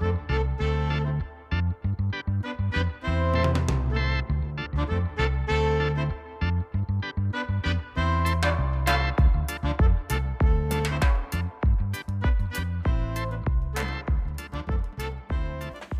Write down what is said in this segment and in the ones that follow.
thank you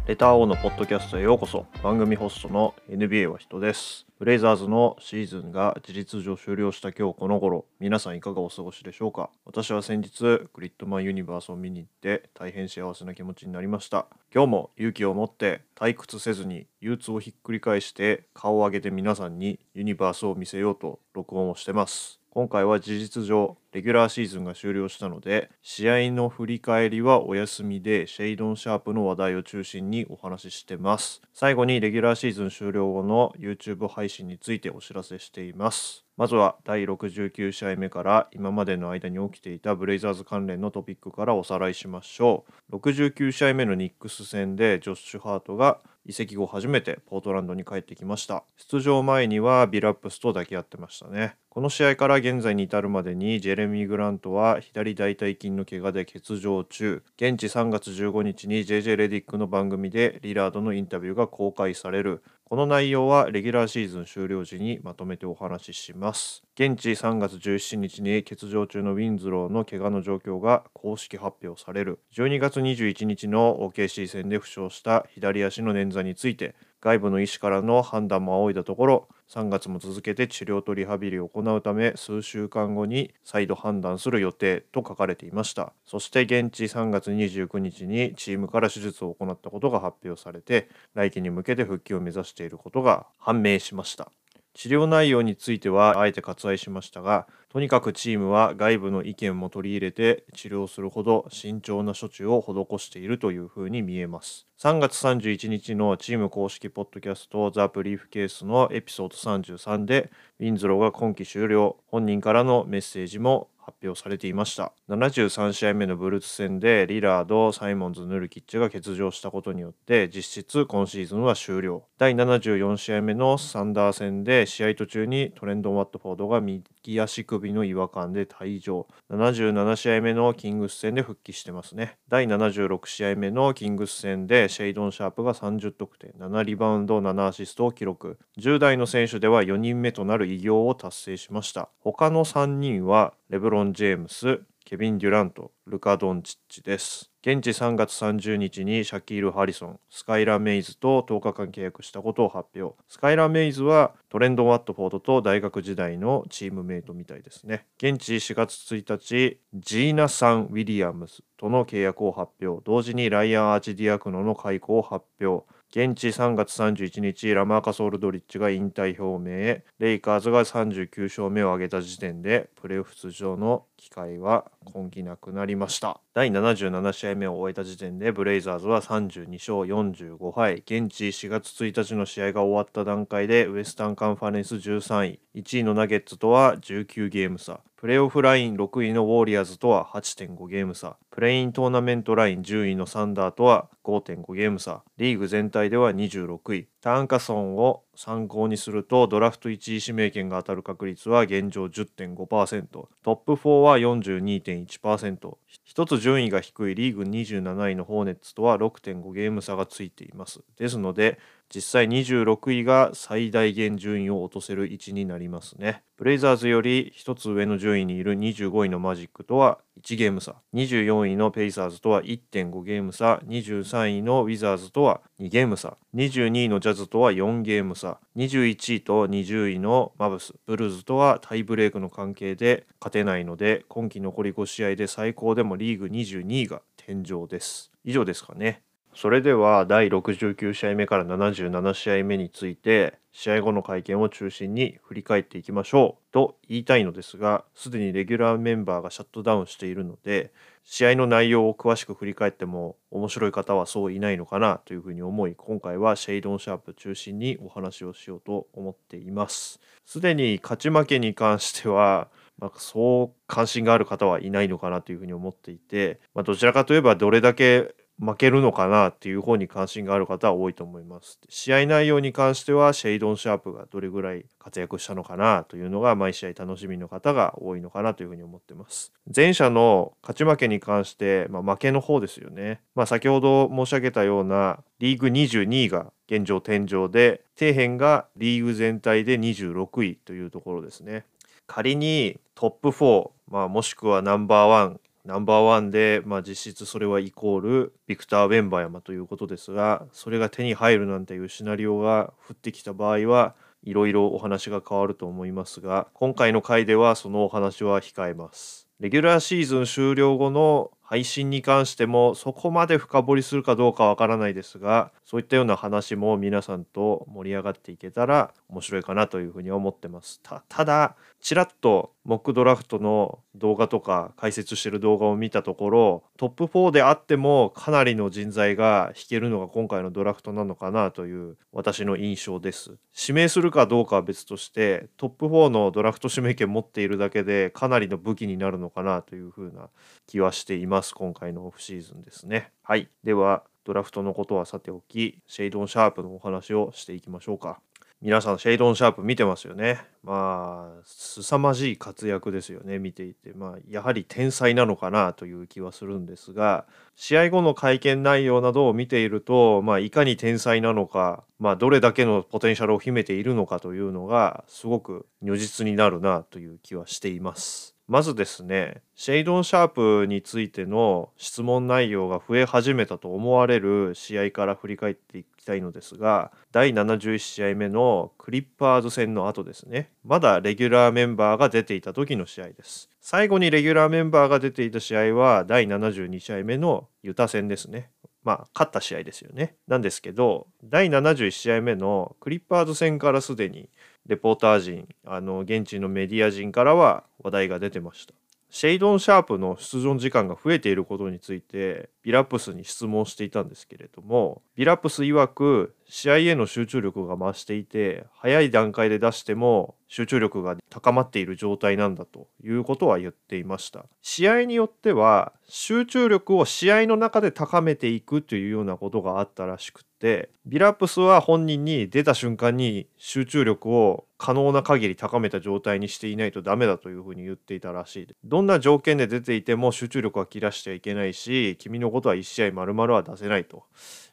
レターオーのポッドキャストへようこそ番組ホストの NBA は人ですブレイザーズのシーズンが事実上終了した今日この頃皆さんいかがお過ごしでしょうか？私は先日グリッドマンユニバースを見に行って大変幸せな気持ちになりました。今日も勇気を持って退屈せずに憂鬱をひっくり返して顔を上げて皆さんにユニバースを見せようと録音をしてます。今回は事実上レギュラーシーズンが終了したので試合の振り返りはお休みでシェイドン・シャープの話題を中心にお話ししてます。最後にレギュラーシーズン終了後の YouTube 配信についてお知らせしています。まずは第69試合目から今までの間に起きていたブレイザーズ関連のトピックからおさらいしましょう。69試合目のニックス戦でジョッシュ・ハートが移籍後初めてポートランドに帰ってきました。出場前にはビラップスと抱き合ってましたね。この試合から現在に至るまでにジェレミ・グラントは左大腿筋の怪我で欠場中。現地3月15日に JJ レディックの番組でリラードのインタビューが公開される。この内容はレギュラーシーズン終了時にまとめてお話しします。現地3月17日に欠場中のウィンズローの怪我の状況が公式発表される。12月21日の OKC 戦で負傷した左足の捻挫について外部の医師からの判断も仰いだところ3月も続けて治療とリハビリを行うため数週間後に再度判断する予定と書かれていました。そして現地3月29日にチームから手術を行ったことが発表されて来季に向けて復帰を目指していることが判明しました。治療内容についてはあえて割愛しましたがとにかくチームは外部の意見も取り入れて治療するほど慎重な処置を施しているというふうに見えます。3月31日のチーム公式ポッドキャストザ・ブリーフケースのエピソード33でウィンズローが今季終了。本人からのメッセージも発表されていました。73試合目のブルーツ戦でリラードサイモンズヌルキッチが欠場したことによって実質今シーズンは終了。第74試合目のサンダー戦で試合途中にトレンドン・ワットフォードが右足首の違和感で退場。77試合目のキングス戦で復帰してますね。第76試合目のキングス戦でシェイドン・シャープが30得点7リバウンド7アシストを記録。10代の選手では4人目となる偉業を達成しました。他の3人はレブロン・ジェームス、ケビン・デュラント、ルカ・ドンチッチです。現地3月30日にシャキール・ハリソン、スカイラ・メイズと10日間契約したことを発表。スカイラ・メイズはトレンド・ワットフォードと大学時代のチームメイトみたいですね。現地4月1日、ジーナ・サン・ウィリアムズとの契約を発表。同時にライアン・アーチディアクノの解雇を発表。現地3月31日、ラマーカス・オルドリッチが引退表明へ、レイカーズが39勝目を挙げた時点で、プレーオフ出場の機会は今季なくなりました。第77試合目を終えた時点で、ブレイザーズは32勝45敗。現地4月1日の試合が終わった段階で、ウエスタンカンファレンス13位、1位のナゲッツとは19ゲーム差。プレーオフライン6位のウォーリアーズとは8.5ゲーム差。プレイントーナメントライン10位のサンダーとは5.5ゲーム差。リーグ全体では26位。 Tankathon を参考にするとドラフト1位指名権が当たる確率は現状10.5%。トップ4は42.1%一つ順位が低いリーグ27位のホーネッツとは6.5ゲーム差がついています。ですので実際26位が最大限順位を落とせる位置になりますね。ブレイザーズより1つ上の順位にいる25位のマジックとは1ゲーム差、24位のペイサーズとは1.5ゲーム差、23位のウィザーズとは2ゲーム差、22位のジャズとは4ゲーム差、21位と20位のマブス、ブルーズとはタイブレークの関係で勝てないので、今季残り5試合で最高でもリーグ22位が天井です。以上ですかね。それでは第69試合目から77試合目について試合後の会見を中心に振り返っていきましょう。と言いたいのですがすでにレギュラーメンバーがシャットダウンしているので試合の内容を詳しく振り返っても面白い方はそういないのかなというふうに思い今回はシェイドン・シャープ中心にお話をしようと思っています。すでに勝ち負けに関してはなんかそう関心がある方はいないのかなというふうに思っていて、まあ、どちらかといえばどれだけ負けるのかなっていう方に関心がある方は多いと思います。試合内容に関してはシェイドン・シャープがどれぐらい活躍したのかなというのが毎試合楽しみの方が多いのかなというふうに思ってます。前者の勝ち負けに関して、まあ、負けの方ですよね。まあ、先ほど申し上げたようなリーグ22位が現状天井で底辺がリーグ全体で26位というところですね。仮にトップ4、まあ、もしくはナンバーワンナンバーワンで、まあ、実質それはイコールビクター・ウェンバヤマということですがそれが手に入るなんていうシナリオが降ってきた場合はいろいろお話が変わると思いますが今回の回ではそのお話は控えます。レギュラーシーズン終了後の配信に関してもそこまで深掘りするかどうかわからないですがそういったような話も皆さんと盛り上がっていけたら面白いかなというふうに思ってます。ただちらっとモックドラフトの動画とか解説してる動画を見たところトップ4であってもかなりの人材が引けるのが今回のドラフトなのかなという私の印象です。指名するかどうかは別としてトップ4のドラフト指名権持っているだけでかなりの武器になるのかなというふうな気はしています。ます。今回のオフシーズンですね。はい。ではドラフトのことはさておきシェイドン・シャープのお話をしていきましょうか。皆さんシェイドン・シャープ見てますよね？まあ凄まじい活躍ですよね見ていて。まあやはり天才なのかなという気はするんですが試合後の会見内容などを見ているとまあいかに天才なのかまあどれだけのポテンシャルを秘めているのかというのがすごく如実になるなという気はしています。まずですねシェイドン・シャープについての質問内容が増え始めたと思われる試合から振り返っていきたいのですが第71試合目のクリッパーズ戦の後ですねまだレギュラーメンバーが出ていた時の試合です。最後にレギュラーメンバーが出ていた試合は第72試合目のユタ戦ですね。まあ勝った試合ですよね。なんですけど第71試合目のクリッパーズ戦からすでにレポーター陣あの現地のメディア陣からは話題が出てました。シェイドン・シャープの出場時間が増えていることについてビラップスに質問していたんですけれどもビラップス曰く試合への集中力が増していて早い段階で出しても集中力が高まっている状態なんだということは言っていました。試合によっては集中力を試合の中で高めていくというようなことがあったらしくてビラップスは本人に出た瞬間に集中力を可能な限り高めた状態にしていないとダメだというふうに言っていたらしい。どんな条件で出ていても集中力は切らしちゃいけないし君のことは1試合丸々は出せないと。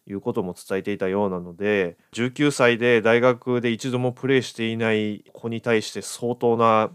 いうことも伝えていたようなので19歳で大学で一度もプレーしていない子に対して相当な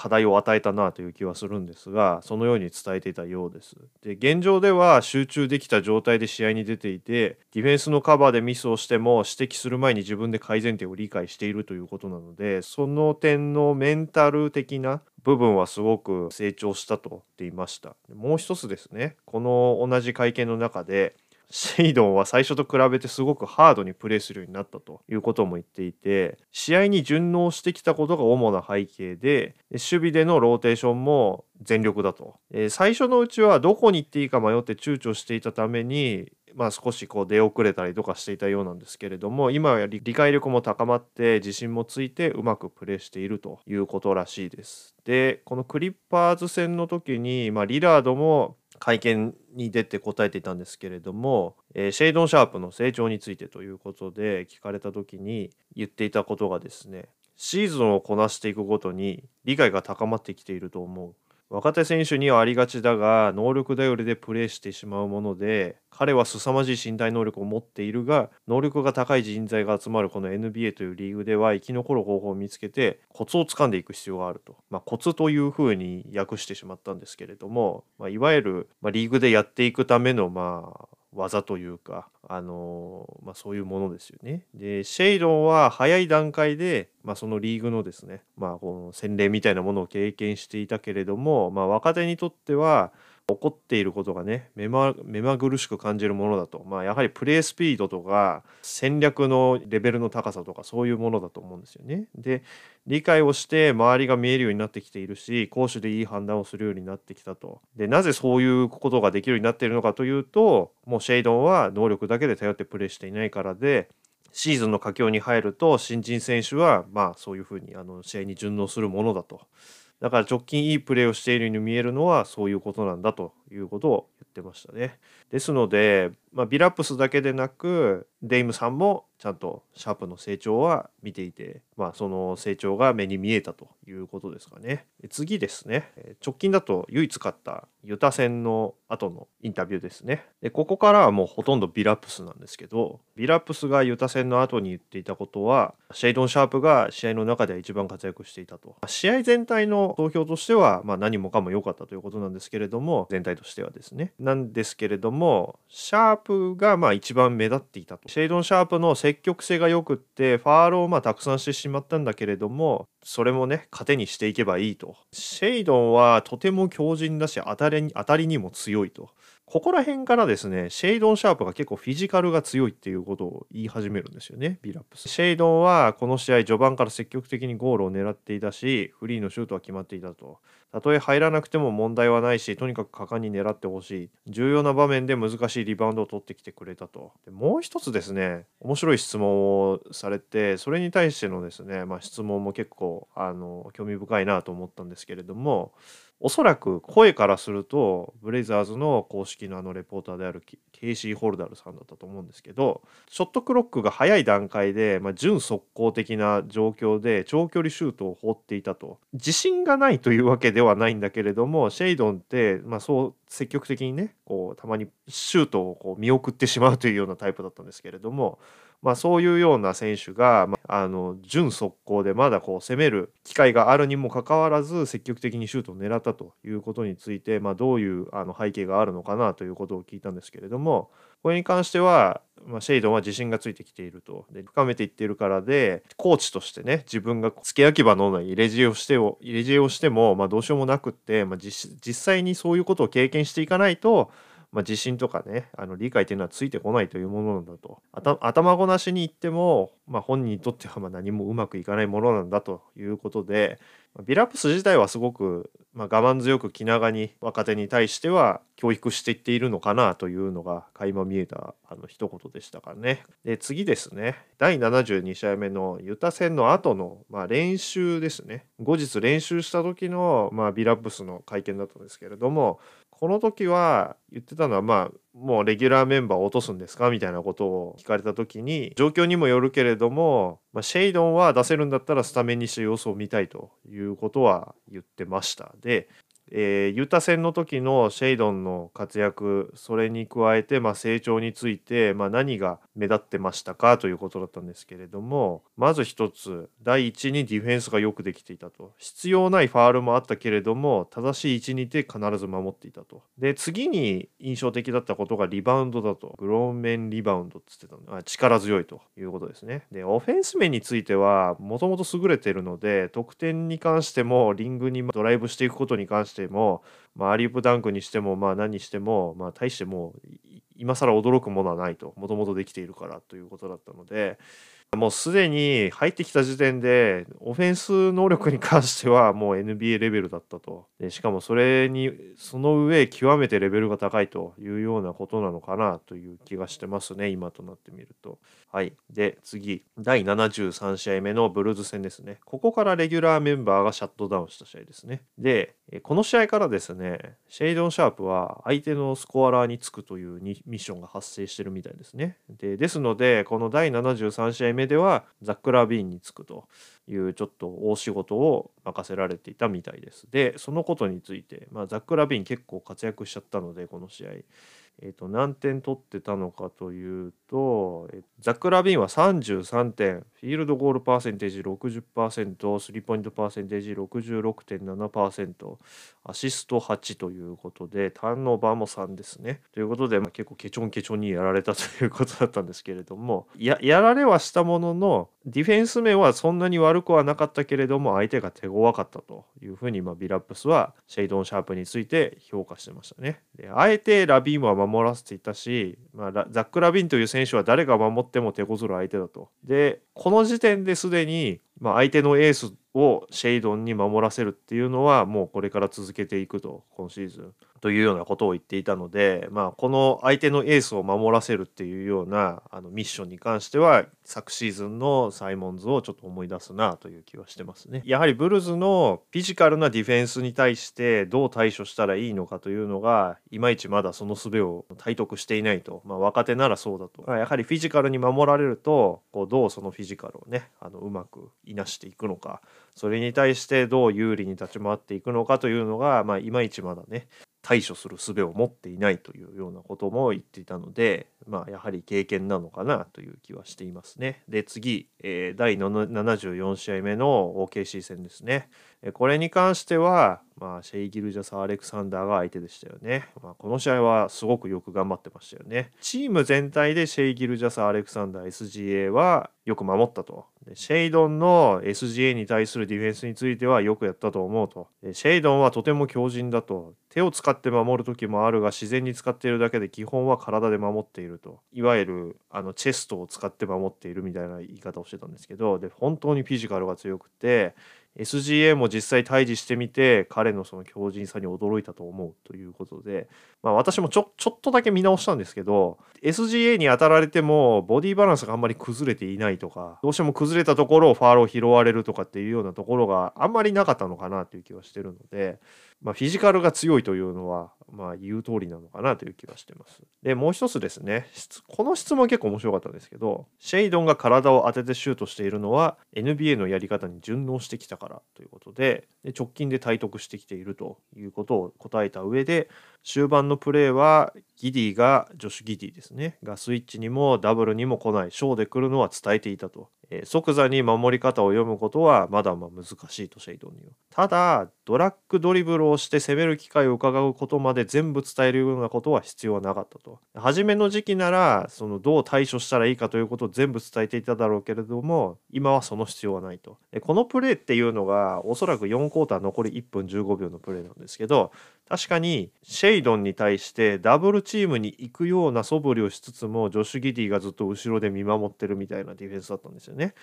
課題を与えたなという気はするんですがそのように伝えていたようです。で現状では集中できた状態で試合に出ていてディフェンスのカバーでミスをしても指摘する前に自分で改善点を理解しているということなのでその点のメンタル的な部分はすごく成長したと言っていました。もう一つですねこの同じ会見の中でシェイドンは最初と比べてすごくハードにプレーするようになったということも言っていて試合に順応してきたことが主な背景で守備でのローテーションも全力だと、えー、最初のうちはどこに行っていいか迷って躊躇していたためにまあ、少しこう出遅れたりとかしていたようなんですけれども今は理解力も高まって自信もついてうまくプレーしているということらしいです。でこのクリッパーズ戦の時に、まあ、リラードも会見に出て答えていたんですけれども、えー、シェイドン・シャープの成長についてということで聞かれた時に言っていたことがですねシーズンをこなしていくごとに理解が高まってきていると思う。若手選手にはありがちだが能力頼りでプレーしてしまうもので彼は凄まじい身体能力を持っているが能力が高い人材が集まるこの NBA というリーグでは生き残る方法を見つけてコツをつかんでいく必要があると、まあ、コツというふうに訳してしまったんですけれども、まあ、いわゆる、まあ、リーグでやっていくためのまあ技というか、あのまあ、そういうものですよね。でシェイドンは早い段階で、まあ、そのリーグのですね、まあ、この洗礼みたいなものを経験していたけれども、まあ、若手にとっては起こっていることがね目ま目まぐるしく感じるものだと、まあ、やはりプレースピードとか戦略のレベルの高さとかそういうものだと思うんですよね。で理解をして周りが見えるようになってきているし攻守でいい判断をするようになってきたと。でなぜそういうことができるようになっているのかというともうシェイドンは能力だけで頼ってプレーしていないからでシーズンの佳境に入ると新人選手はまあそういうふうにあの試合に順応するものだと。だから直近いいプレーをしているように見えるのはそういうことなんだということを言ってましたね。ですので、まあ、ビラップスだけでなくデイムさんもちゃんとシャープの成長は見ていて、まあ、その成長が目に見えたということですかね。次ですね直近だと唯一勝ったユタ戦の後のインタビューですね。でここからはもうほとんどビラップスなんですけどビラップスがユタ戦の後に言っていたことはシェイドン・シャープが試合の中では一番活躍していたと。試合全体の投票としては、まあ、何もかも良かったということなんですけれども全体としてはですね。なんですけれどもシャープがまあ一番目立っていたと。シェイドン・シャープの積極性が良くってファールをまあたくさんしてしまったんだけれどもそれもね糧にしていけばいいと。シェイドンはとても強靭だし当たりに当たりにも強いと。ここら辺からですね、シェイドン・シャープが結構フィジカルが強いっていうことを言い始めるんですよね、ビラップス。シェイドンはこの試合序盤から積極的にゴールを狙っていたし、フリーのシュートは決まっていたと。たとえ入らなくても問題はないし、とにかく果敢に狙ってほしい。重要な場面で難しいリバウンドを取ってきてくれたと。でもう一つですね、面白い質問をされて、それに対してのですね、まあ、質問も結構あの興味深いなと思ったんですけれども、おそらく声からするとブレイザーズの公式のあのレポーターであるケイシー・ホルダルさんだったと思うんですけどショットクロックが早い段階で、まあ、準速攻的な状況で長距離シュートを放っていたと。自信がないというわけではないんだけれどもシェイドンって、まあ、そう積極的にねこうたまにシュートをこう見送ってしまうというようなタイプだったんですけれどもまあ、そういうような選手が、まあ、あの準速攻でまだこう攻める機会があるにもかかわらず積極的にシュートを狙ったということについて、まあ、どういうあの背景があるのかなということを聞いたんですけれどもこれに関しては、まあ、シェイドンは自信がついてきていると。で深めていっているからでコーチとしてね自分が付け焼き場の入れ知恵をしてを入れ知恵をしても、まあ、どうしようもなくって、まあ、実際にそういうことを経験していかないとまあ、自信とかねあの理解というのはついてこないというものなんだと。頭ごなしに言っても、まあ、本人にとってはま何もうまくいかないものなんだということでビラップス自体はすごく、まあ、我慢強く気長に若手に対しては教育していっているのかなというのが垣間見えたあの一言でしたからね。で次ですね。第72試合目のユタ戦の後の、まあ、練習ですね。後日練習した時の、まあ、ビラップスの会見だったんですけれどもこの時は言ってたのはまあもうレギュラーメンバーを落とすんですかみたいなことを聞かれた時に状況にもよるけれども、まあ、シェイドンは出せるんだったらスタメンにして様子を見たいということは言ってました。でえー、ユタ戦の時のシェイドンの活躍それに加えて、まあ、成長について、まあ、何が目立ってましたかということだったんですけれどもまず一つ第一にディフェンスがよくできていたと。必要ないファールもあったけれども正しい位置にて必ず守っていたと。で次に印象的だったことがリバウンドだと。グローメンリバウンドっつってたの。あ力強いということですね。でオフェンス面についてはもともと優れているので得点に関してもリングにドライブしていくことに関してしても、まあ、アリウープダンクにしても、まあ、何にしても、まあ、大してもう今更驚くものはないともともとできているからということだったのでもうすでに入ってきた時点でオフェンス能力に関してはもう NBA レベルだったと。でしかもそれにその上極めてレベルが高いというようなことなのかなという気がしてますね今となってみると。はい。で次。第73試合目のブルーズ戦ですね。ここからレギュラーメンバーがシャットダウンした試合ですね。でこの試合からですねシェイドン・シャープは相手のスコアラーにつくというミッションが発生してるみたいですね。でですのでこの第73試合目目ではザック・ラビーンに就くというちょっと大仕事を任せられていたみたいです。でそのことについて、まあ、ザック・ラビーン結構活躍しちゃったのでこの試合。えー、と何点取ってたのかというと、えー、ザック・ラビンは33点フィールドゴールパーセンテージ60%スリーポイントパーセンテージ66.7%アシスト8ということでターンオーバーも3ですね。ということで、まあ、結構ケチョンケチョンにやられたということだったんですけれどもややられはしたもののディフェンス面はそんなに悪くはなかったけれども相手が手強かったというふうに、まあ、ビラップスはシェイドン・シャープについて評価してましたね。であえてラビンは守らせていたし、まあ、ザック・ラビンという選手は誰が守っても手こずる相手だと。でここの時点ですでにまあ、相手のエースをシェイドンに守らせるっていうのはもうこれから続けていくと今シーズン。というようなことを言っていたので、まあ、この相手のエースを守らせるっていうようなあのミッションに関しては昨シーズンのサイモンズをちょっと思い出すなという気はしてますね。やはりブルズのフィジカルなディフェンスに対してどう対処したらいいのかというのがいまいちまだその術を体得していないと、まあ、若手ならそうだと。やはりフィジカルに守られるとこうどうそのフィジカルをねあのうまくいなしていくのかそれに対してどう有利に立ち回っていくのかというのが、まあ、いまいちまだね対処する術を持っていないというようなことも言っていたので、まあ、やはり経験なのかなという気はしていますね。で次、えー、第74試合目の OKC 戦ですね。これに関しては、まあ、シェイ・ギルジャス・アレクサンダーが相手でしたよね。まあ、この試合はすごくよく頑張ってましたよね。チーム全体でシェイ・ギルジャス・アレクサンダー SGA はよく守ったと。でシェイドンの SGA に対するディフェンスについてはよくやったと思うと。でシェイドンはとても強靭だと。手を使って守る時もあるが自然に使っているだけで基本は体で守っていると。いわゆるあのチェストを使って守っているみたいな言い方をしてたんですけど、で本当にフィジカルが強くて、SGA も実際対峙してみて彼のその強靭さに驚いたと思うということで、まあ、私もちょちょっとだけ見直したんですけど SGA に当たられてもボディバランスがあんまり崩れていないとかどうしても崩れたところをファールを拾われるとかっていうようなところがあんまりなかったのかなという気はしてるので、まあ、フィジカルが強いというのはまあ言う通りなのかなという気がしてます。でもう一つですねこの質問結構面白かったんですけどシェイドンが体を当ててシュートしているのは NBA のやり方に順応してきたからということでで直近で体得してきているということを答えた上で終盤のプレーはギディがジョシュ・ギディですね。がスイッチにもダブルにも来ない。ショーで来るのは伝えていたと、えー、即座に守り方を読むことはまだまあ難しいとシェイドンには。ただドラッグドリブルをして攻める機会を伺うことまで全部伝えるようなことは必要はなかったと。初めの時期ならそのどう対処したらいいかということを全部伝えていただろうけれども今はその必要はないと。このプレーっていうのがおそらく4クォーター残り1分15秒のプレーなんですけど確かにシェイドンに対してダブルチームに行くような素振りをしつつもジョシュ・ギディがずっと後ろで見守ってるみたいなディフェンスだったんですよね。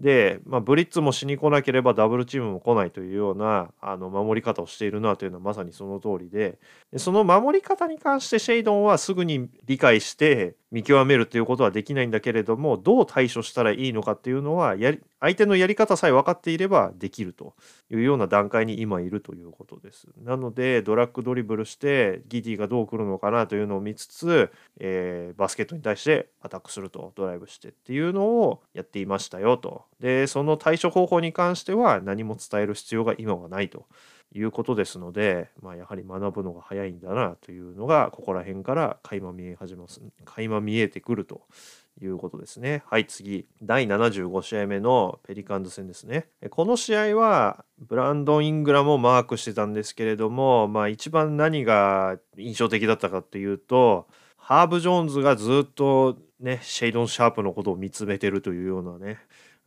で、まあ、ブリッツもしに来なければダブルチームも来ないというようなあの守り方をしているなというのはまさにその通りででその守り方に関してシェイドンはすぐに理解して見極めるということはできないんだけれどもどう対処したらいいのかっていうのはやり相手のやり方さえ分かっていればできるというような段階に今いるということです。なのでドラッグドリブルしてギディがどう来るのかなというのを見つつ、えー、バスケットに対してアタックするとドライブしてっていうのをやっていましたよと。でその対処方法に関しては何も伝える必要が今はないと。いうことですので、まあ、やはり学ぶのが早いんだなというのがここら辺から垣間見え始めます垣間見えてくるということですね。はい次第75試合目のペリカンズ戦ですね。この試合はブランドン・イングラムをマークしてたんですけれども、まあ、一番何が印象的だったかっていうとハーブ・ジョーンズがずっとねシェイドン・シャープのことを見つめてるというようなね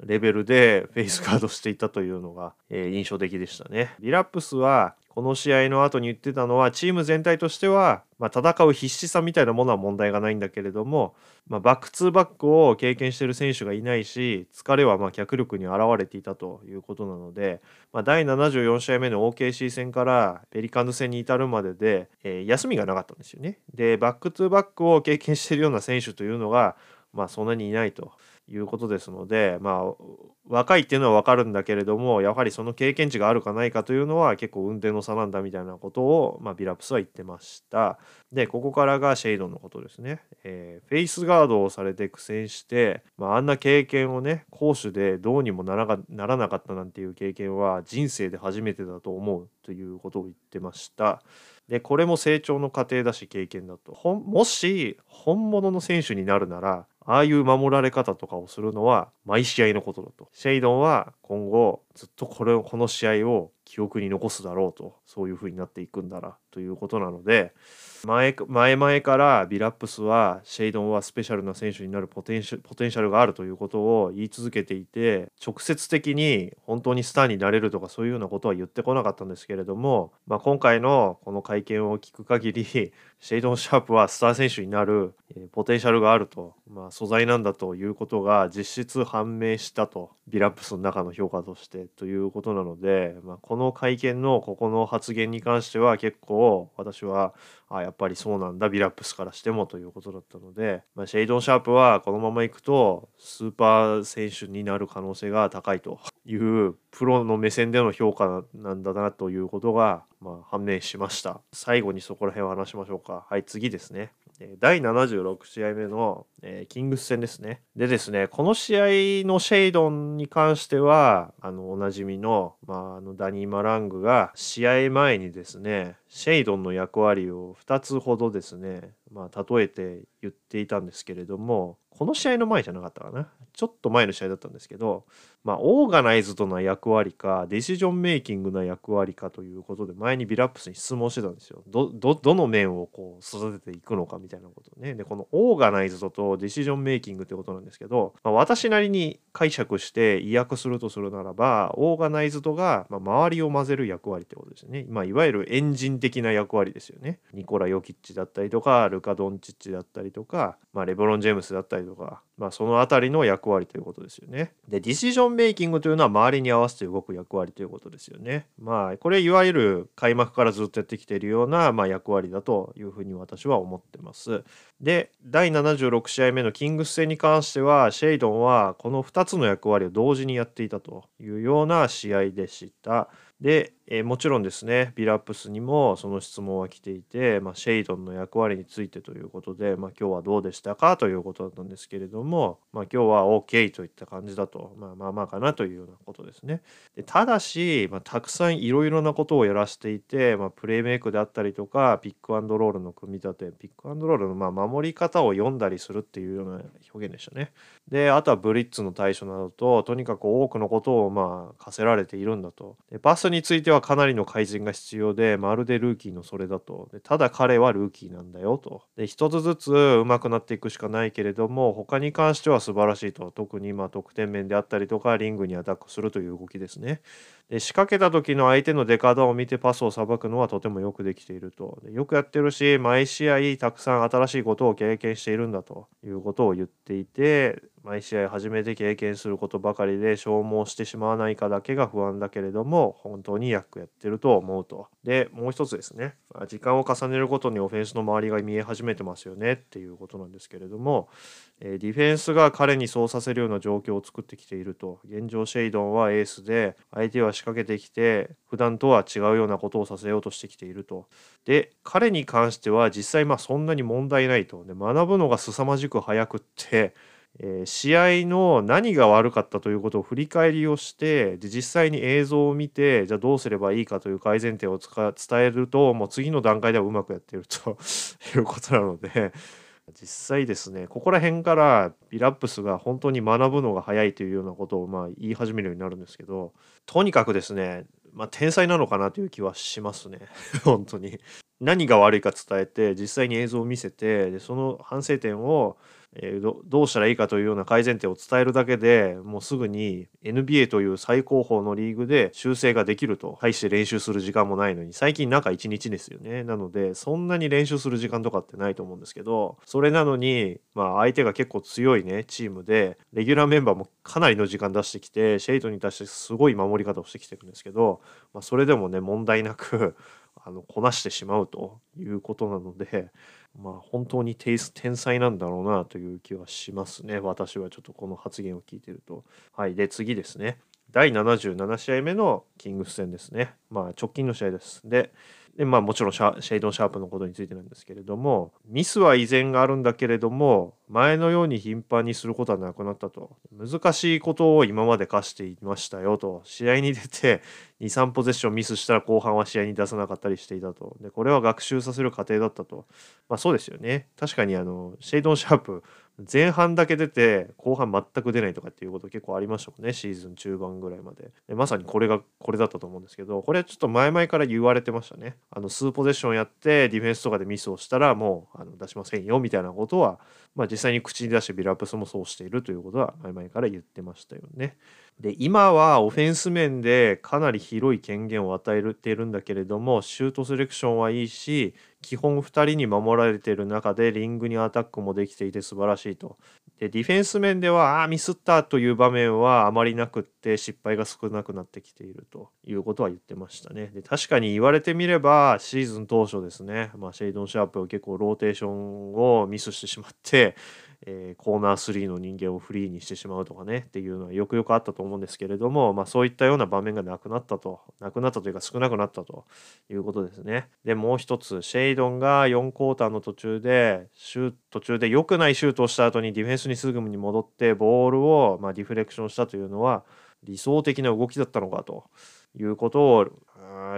レベルでフェイスガードしていたというのが、えー、印象的でしたね。リラップスはこの試合の後に言ってたのはチーム全体としては、まあ、戦う必死さみたいなものは問題がないんだけれども、まあ、バック2バックを経験している選手がいないし疲れはま脚力に表れていたということなので、まあ、第74試合目の OKC 戦からペリカンズ戦に至るまでで、えー、休みがなかったんですよね。でバック2バックを経験しているような選手というのが、まあ、そんなにいないと。いうことですのでまあ若いっていうのは分かるんだけれどもやはりその経験値があるかないかというのは結構運転の差なんだみたいなことを、まあ、ビラプスは言ってました。でここからがシェイドのことですね、えー、フェイスガードをされて苦戦して、まあ、あんな経験をね攻守でどうにもならならなかったなんていう経験は人生で初めてだと思うということを言ってました。でこれも成長の過程だし経験だと。もし本物の選手になるならああいう守られ方とかをするのは毎試合のことだと。シェイドンは今後ずっとこれをこの試合を記憶に残すだろうとそういう風になっていくんだなということなので前前々からビラップスはシェイドンはスペシャルな選手になるポテンシャルがあるということを言い続けていて直接的に本当にスターになれるとかそういうようなことは言ってこなかったんですけれども、まあ、今回のこの会見を聞く限りシェイドン・シャープはスター選手になるポテンシャルがあると、ま、あ、素材なんだということが実質判明したとビラップスの中の評価としてということなので、まあ、このの会見のここの発言に関しては結構私はあやっぱりそうなんだビラップスからしてもということだったので、まあ、シェイドン・シャープはこのままいくとスーパー選手になる可能性が高いというプロの目線での評価なんだなということが、まあ、判明しました。最後にそこら辺を話しましょうか。はい次ですね。第76試合目の、えー、キングス戦ですね。でですね、この試合のシェイドンに関しては、あの、おなじみの、まあ、あの、ダニー・マラングが試合前にですね、シェイドンの役割を2つほどですね、まあ、例えて言っていたんですけれども、この試合の前じゃなかったかな。ちょっと前の試合だったんですけど、まあ、 organized な役割か、 decision making な役割かということで、前にビラップスに質問してたんですよ。ど、の面をこう育てていくのかみたいなことね。で、この organized と decision making ってことなんですけど、まあ、私なりに解釈して意訳するとするならば、 organized が、ま、周りを混ぜる役割ってことですよね。まあ、いわゆるエンジン的な役割ですよね。ニコラ・ヨキッチだったりとか、ルカ・ドンチッチだったりとか、まあ、レブロン・ジェームスだったりとか、まあ、その辺りの役割ということですよね。で、 decision making というのは周りに合わせて動く役割ということですよね。まあ、これいわゆる開幕からずっとやってきているような、まあ、役割だというふうに私は思ってます。で、第76試合目のキングス戦に関しては、シェイドンはこの2つの役割を同時にやっていたというような試合でした。で、えー、もちろんですねビラップスにもその質問は来ていて、まあ、シェイドンの役割についてということで、まあ、今日はどうでしたかということだったんですけれども、まあ、今日は OK といった感じだと、まあ、まあまあかなというようなことですね。でただし、まあ、たくさんいろいろなことをやらせていて、まあ、プレイメイクであったりとかピックアンドロールの組み立てピックアンドロールのまあ守り方を読んだりするっていうような表現でしたね。であとはブリッツの対処などととにかく多くのことをまあ課せられているんだと。でパスについてはかなりの改善が必要で、まるでルーキーのそれだと。でただ彼はルーキーなんだよと。で、一つずつ上手くなっていくしかないけれども、他に関しては素晴らしいと。特にまあ得点面であったりとか、リングにアタックするという動きですね。で仕掛けた時の相手の出方を見てパスをさばくのはとてもよくできていると。でよくやってるし、毎試合たくさん新しいことを経験しているんだということを言っていて、毎試合初めて経験することばかりで消耗してしまわないかだけが不安だけれども本当に役やってると思うと。でもう一つですね時間を重ねるごとにオフェンスの周りが見え始めてますよねっていうことなんですけれどもディフェンスが彼にそうさせるような状況を作ってきていると。現状シェイドンはエースで相手は仕掛けてきて普段とは違うようなことをさせようとしてきていると。で彼に関しては実際まあそんなに問題ないと。で学ぶのが凄まじく早くってえー、試合の何が悪かったということを振り返りをしてで実際に映像を見てじゃあどうすればいいかという改善点を伝えるともう次の段階ではうまくやっているということなので。実際ですねここら辺からビラップスが本当に学ぶのが早いというようなことをまあ言い始めるようになるんですけどとにかくですねまあ、天才なのかなという気はしますね。本当に。何が悪いか伝えて実際に映像を見せてでその反省点をえー、どうしたらいいかというような改善点を伝えるだけでもうすぐに NBA という最高峰のリーグで修正ができると大して練習する時間もないのに最近中1日ですよね。なのでそんなに練習する時間とかってないと思うんですけどそれなのにまあ相手が結構強いねチームでレギュラーメンバーもかなりの時間出してきてシェイトに対してすごい守り方をしてきてるんですけど、まあ、それでもね問題なくあのこなしてしまうということなのでまあ本当に天才なんだろうなという気はしますね。私はちょっとこの発言を聞いてると。はい。で次ですね。第77試合目のキングス戦ですね。まあ直近の試合です。ででまあもちろんシェイドン・シャープのことについてなんですけれどもミスは依然があるんだけれども前のように頻繁にすることはなくなったと。難しいことを今まで課していましたよと。試合に出て23ポゼッションミスしたら後半は試合に出さなかったりしていたと。でこれは学習させる過程だったと。まあそうですよね。確かにあのシェイドン・シャープ前半だけ出て後半全く出ないとかっていうこと結構ありましたもんねシーズン中盤ぐらいまででまさにこれがこれだったと思うんですけどこれはちょっと前々から言われてましたねあの数ポゼッションやってディフェンスとかでミスをしたらもうあの出しませんよみたいなことは、まあ、実際に口に出してビラップスもそうしているということは前々から言ってましたよね。で今はオフェンス面でかなり広い権限を与えているんだけれどもシュートセレクションはいいし基本2人に守られている中でリングにアタックもできていて素晴らしいとでディフェンス面ではあミスったという場面はあまりなくって失敗が少なくなってきているということは言ってましたね。で確かに言われてみればシーズン当初ですね、まあ、シェイドン・シャープは結構ローテーションをミスしてしまってえー、コーナー3の人間をフリーにしてしまうとかねっていうのはよくよくあったと思うんですけれども、まあ、そういったような場面がなくなったとなくなったというか少なくなったということですね。でもう一つシェイドンが4クォーターの途中でシュ途中で良くないシュートをした後にディフェンスにすぐに戻ってボールをまあディフレクションしたというのは理想的な動きだったのかということを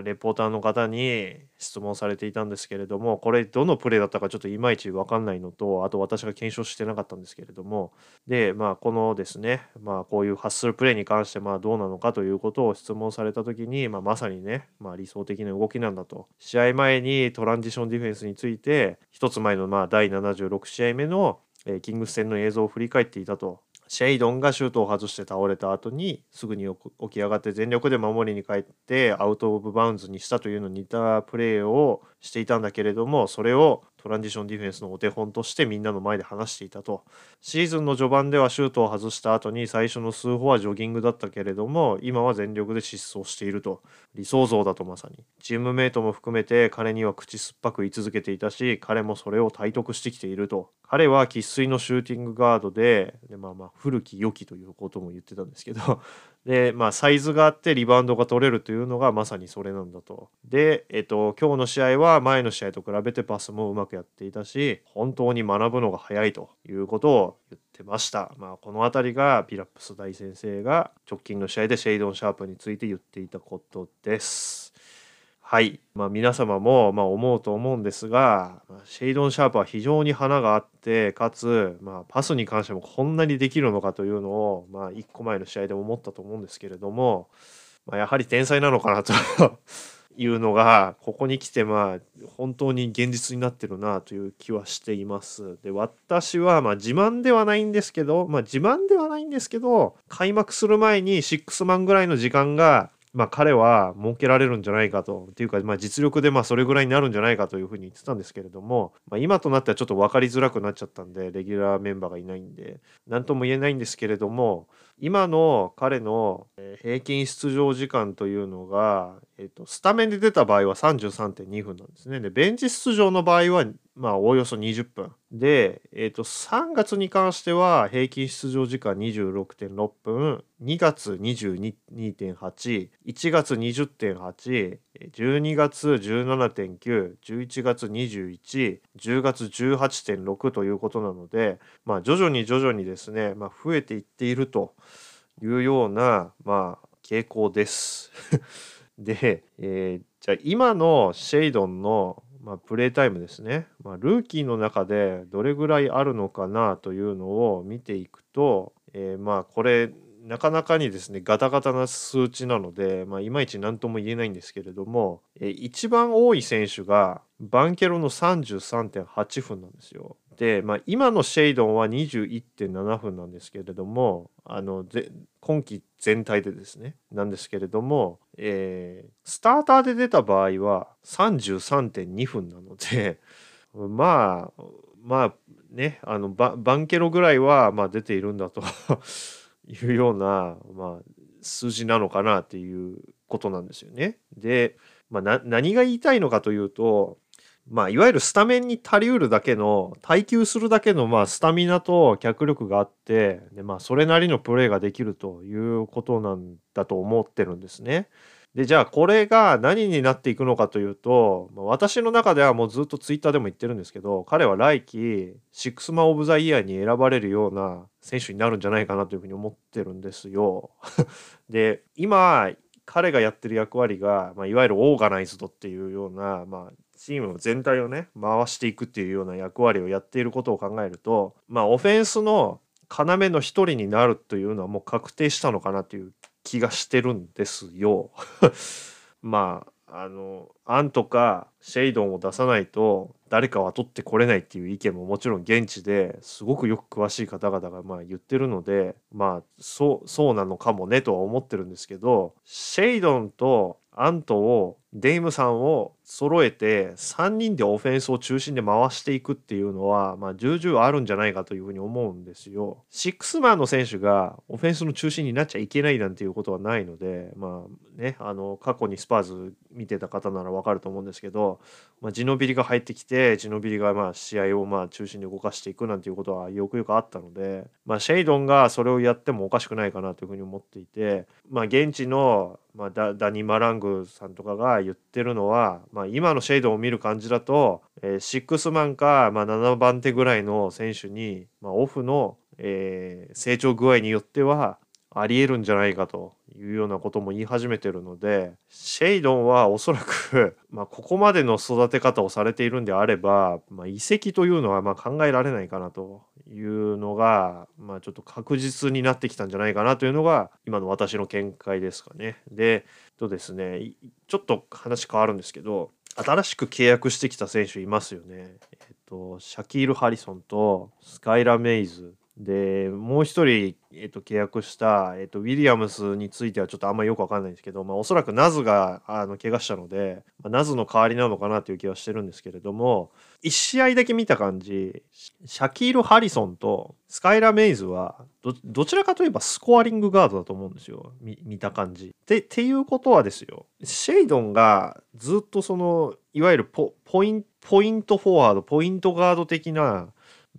レポーターの方に質問されていたんですけれどもこれどのプレーだったかちょっといまいち分かんないのとあと私が検証してなかったんですけれども。でまあこのですねまあこういうハッスルプレーに関してまあどうなのかということを質問された時に、まあ、まさにね、まあ、理想的な動きなんだと。試合前にトランジションディフェンスについて一つ前のまあ第76試合目のキングス戦の映像を振り返っていたと。シェイドンがシュートを外して倒れた後にすぐに起き上がって全力で守りに帰ってアウト・オブ・バウンズにしたというのに似たプレーをしていたんだけれどもそれをトランジションディフェンスのお手本としてみんなの前で話していたと。シーズンの序盤ではシュートを外した後に最初の数歩はジョギングだったけれども今は全力で疾走していると。理想像だとまさに。チームメイトも含めて彼には口酸っぱく言い続けていたし彼もそれを体得してきていると。彼は生粋のシューティングガードででまあまあ古き良きということも言ってたんですけど。で、まあ、サイズがあってリバウンドが取れるというのがまさにそれなんだと。で、えっと、今日の試合は前の試合と比べてパスもうまくやっていたし、本当に学ぶのが早いということを言ってました。まあ、このあたりがピラップス大先生が直近の試合でシェイドン・シャープについて言っていたことです。はい、まあ、皆様もま思うと思うんですがシェイドン・シャープは非常に花があってかつ、まあ、パスに関してもこんなにできるのかというのを、まあ、1個前の試合で思ったと思うんですけれども、まあ、やはり天才なのかなというのがここに来てまあ本当に現実になってるなという気はしています。で私はまあ自慢ではないんですけどまあ自慢ではないんですけど開幕する前に6万ぐらいの時間がまあ、彼は設けられるんじゃないかと。っていうか、まあ、実力でまあそれぐらいになるんじゃないかというふうに言ってたんですけれども、まあ、今となってはちょっと分かりづらくなっちゃったんでレギュラーメンバーがいないんで何とも言えないんですけれども今の彼の平均出場時間というのが、えっと、スタメンで出た場合は33.2分なんですね。でベンチ出場の場合はまあおおよそ20分。で、えっと、3月に関しては平均出場時間26.6分、2月22.8、1月20.8、12月17.9、11月21、10月18.6ということなので、まあ徐々に徐々にですね、まあ、増えていっているというような、まあ、傾向です。で、えー、じゃあ今のシェイドンのまあ、プレータイムですね、まあ、ルーキーの中でどれぐらいあるのかなというのを見ていくと、えー、まあこれなかなかにですねガタガタな数値なので、まあ、いまいち何とも言えないんですけれども、えー、一番多い選手がバンケロの33.8分なんですよ。で、まあ、今のシェイドンは21.7分なんですけれどもあの今季全体でですねなんですけれども、えー、スターターで出た場合は33.2分なので まあまあねあのババンケロぐらいはまあ出ているんだと いうような、まあ、数字なのかなっていうことなんですよね。で、まあ、何が言いたいのかというとまあ、いわゆるスタメンに足りうるだけの耐久するだけのまあスタミナと脚力があってで、まあ、それなりのプレーができるということなんだと思ってるんですね。でじゃあこれが何になっていくのかというと、ま、私の中ではもうずっとツイッターでも言ってるんですけど彼は来季シックスマン・オブ・ザ・イヤーに選ばれるような選手になるんじゃないかなというふうに思ってるんですよ。で今彼がやってる役割が、まあ、いわゆるオーガナイズドっていうような、まあ、チーム全体をね回していくっていうような役割をやっていることを考えるとまあオフェンスの要の一人になるというのはもう確定したのかなっていう気がしてるんですよ。まああのアンとかシェイドンを出さないと誰かは取ってこれないっていう意見ももちろん現地ですごくよく詳しい方々がまあ言ってるのでまあそうそうなのかもねとは思ってるんですけどシェイドンとアントをデイムさんを揃えて3人でオフェンスを中心で回していくっていうのは、まあ、重々あるんじゃないかというふうに思うんですよ。シックスマンの選手がオフェンスの中心になっちゃいけないなんていうことはないので、まあね、あの過去にスパーズ見てた方ならわかると思うんですけど、まあ、ジノビリが入ってきてジノビリがまあ試合をまあ中心に動かしていくなんていうことはよくよくあったので、まあ、シェイドンがそれをやってもおかしくないかなというふうに思っていて、まあ、現地のまあ、ダダニ・マラングさんとかが言ってるのは、まあ、今のシェイドを見る感じだと、えー、シックスマンか、まあ、7番手ぐらいの選手に、まあ、オフの、えー、成長具合によってはありえるんじゃないかというようなことも言い始めてるのでシェイドンはおそらく まここまでの育て方をされているんであれば、まあ、移籍というのはま考えられないかなというのが、まあ、ちょっと確実になってきたんじゃないかなというのが今の私の見解ですかね。でとですねちょっと話変わるんですけど新しく契約してきた選手いますよね。えっとシャキール・ハリソンとスカイラ・メイズでもう一人、えっと、契約した、えっと、ウィリアムスについてはちょっとあんまりよくわかんないんですけど、まあ、おそらくナズがあの怪我したので、まあ、ナズの代わりなのかなという気はしてるんですけれども1試合だけ見た感じシャキール・ハリソンとスカイラ・メイズはどちらかといえばスコアリングガードだと思うんですよ見た感じ。でっていうことはですよシェイドンがずっとそのいわゆるポポインポイントフォワードポイントガード的な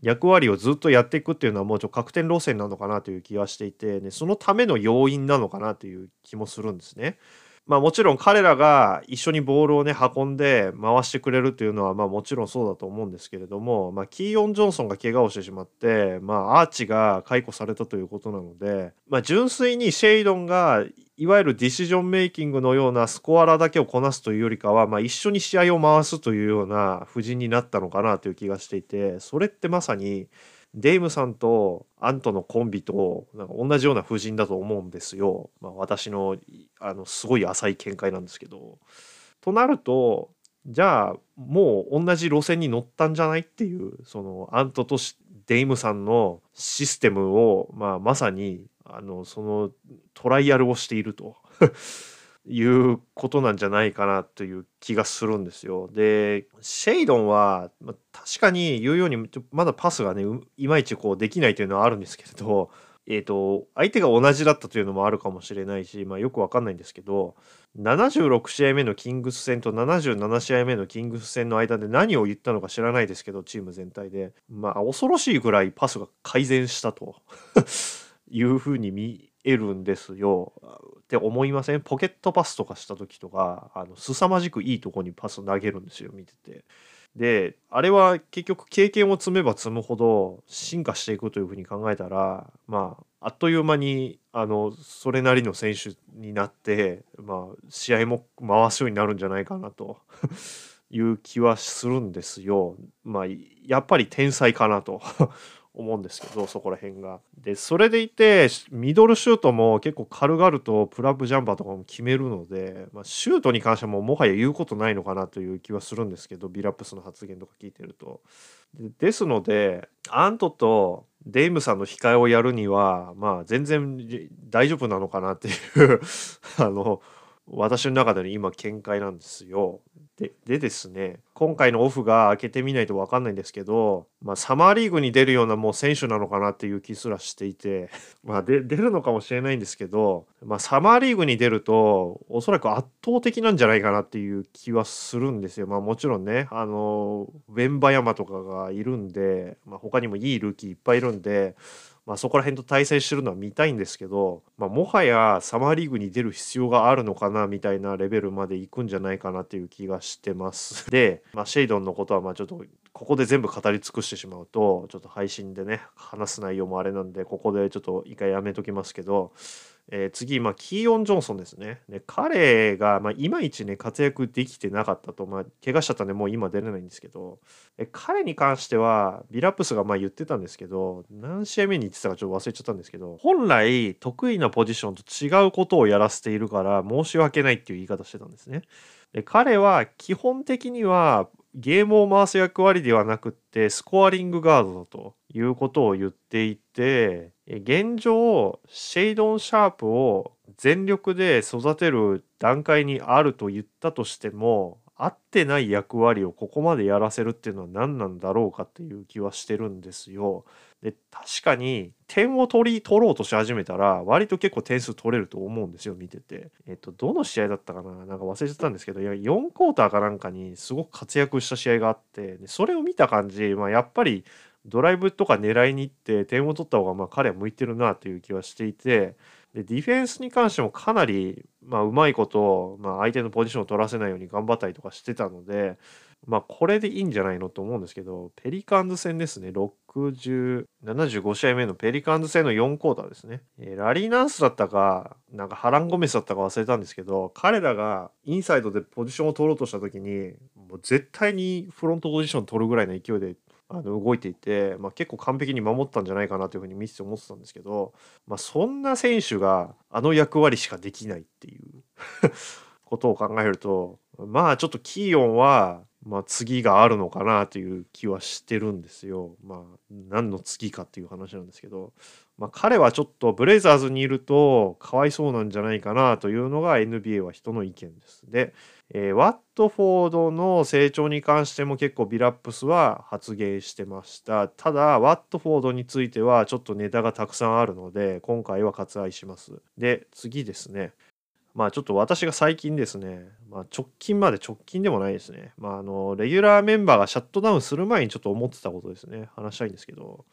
役割をずっとやっていくっていうのはもうちょっと確定路線なのかなという気がしていて、ね、そのための要因なのかなという気もするんですね。まあもちろん彼らが一緒にボールをね運んで回してくれるっていうのはまあもちろんそうだと思うんですけれども、まあ、キーオン・ジョンソンが怪我をしてしまって、まあ、アーチが解雇されたということなので、まあ、純粋にシェイドンがいわゆるディシジョンメイキングのようなスコアラだけをこなすというよりかは、まあ、一緒に試合を回すというような布陣になったのかなという気がしていてそれってまさにデイムさんとアントのコンビとなんか同じような布陣だと思うんですよ。まあ、私のあのすごい浅い見解なんですけど。となるとじゃあもう同じ路線に乗ったんじゃないっていうそのアントとデイムさんのシステムを、まあ、まさにあのそのトライアルをしていると。いうことなんじゃないかなという気がするんですよ。でシェイドンは、ま、確かに言うようにまだパスがねいまいちこうできないというのはあるんですけれど、えーと、相手が同じだったというのもあるかもしれないし、まあ、よくわかんないんですけど76試合目のキングス戦と77試合目のキングス戦の間で何を言ったのか知らないですけどチーム全体で。まあ恐ろしいぐらいパスが改善したと。いうふうに見えるんですよって思いません？ポケットパスとかした時とかあの凄まじくいいとこにパス投げるんですよ見てて。であれは結局経験を積めば積むほど進化していくというふうに考えたらまああっという間にあのそれなりの選手になって、まあ、試合も回すようになるんじゃないかなという気はするんですよ。まあやっぱり天才かなと思うんですけどそこら辺が。でそれでいてミドルシュートも結構軽々とプラップジャンパーとかも決めるので、まあ、シュートに関してはもうもはや言うことないのかなという気はするんですけどビラップスの発言とか聞いてると。でですのでアントとデイムさんの控えをやるにはまあ全然大丈夫なのかなっていう あの私の中での今見解なんですよ。ででですね今回のオフが明けてみないと分かんないんですけど、まあ、サマーリーグに出るようなもう選手なのかなっていう気すらしていて まあで出るのかもしれないんですけど、まあ、サマーリーグに出るとおそらく圧倒的なんじゃないかなっていう気はするんですよ。まあ、もちろんねあのウェンバヤマとかがいるんで、まあ、他にもいいルーキーいっぱいいるんでまあ、そこら辺と対戦してるのは見たいんですけど、まあ、もはやサマーリーグに出る必要があるのかなみたいなレベルまでいくんじゃないかなっていう気がしてます。で、まあ、シェイドンのことはまあちょっとここで全部語り尽くしてしまうとちょっと配信でね話す内容もあれなんでここでちょっと一回やめときますけどえー、次、まあ、キーオン・ジョンソンですね。で彼が、まあ、いまいちね、活躍できてなかったと、まあ、怪我しちゃったんで、もう今出れないんですけど、え彼に関しては、ビラップスがまあ言ってたんですけど、何試合目に言ってたかちょっと忘れちゃったんですけど、本来、得意なポジションと違うことをやらせているから、申し訳ないっていう言い方してたんですね。で彼は基本的にはゲームを回す役割ではなくってスコアリングガードだということを言っていて現状シェイドン・シャープを全力で育てる段階にあると言ったとしても合ってない役割をここまでやらせるっていうのは何なんだろうかっていう気はしてるんですよ。で確かに点を取り取ろうとし始めたら割と結構点数取れると思うんですよ見てて。えっとどの試合だったかな？なんか忘れちゃったんですけどいや4クォーターかなんかにすごく活躍した試合があってでそれを見た感じ、まあ、やっぱりドライブとか狙いに行って点を取った方がまあ彼は向いてるなという気はしていてでディフェンスに関してもかなり、まあ、うまいこと、まあ、相手のポジションを取らせないように頑張ったりとかしてたので、まあ、これでいいんじゃないのと思うんですけどペリカンズ戦ですね。60 75試合目のペリカンズ戦の4クォーターですね、えー、ラリー・ナンスだったかなんかハラン・ゴメスだったか忘れたんですけど彼らがインサイドでポジションを取ろうとした時にもう絶対にフロントポジション取るぐらいの勢いであの動いていて、まあ、結構完璧に守ったんじゃないかなというふうに見てて思ってたんですけど、まあ、そんな選手があの役割しかできないっていう ことを考えるとまあちょっとキーオンは、まあ、次があるのかなという気はしてるんですよ。まあ何の次かっていう話なんですけど、まあ、彼はちょっとブレイザーズにいるとかわいそうなんじゃないかなというのが NBA は人の意見です。でえー、ワットフォードの成長に関しても結構ビラップスは発言してました。ただ、ワットフォードについてはちょっとネタがたくさんあるので、今回は割愛します。で、次ですね。まあちょっと私が最近ですね、まあ、直近まで直近でもないですね。まああの、レギュラーメンバーがシャットダウンする前にちょっと思ってたことですね。話したいんですけど、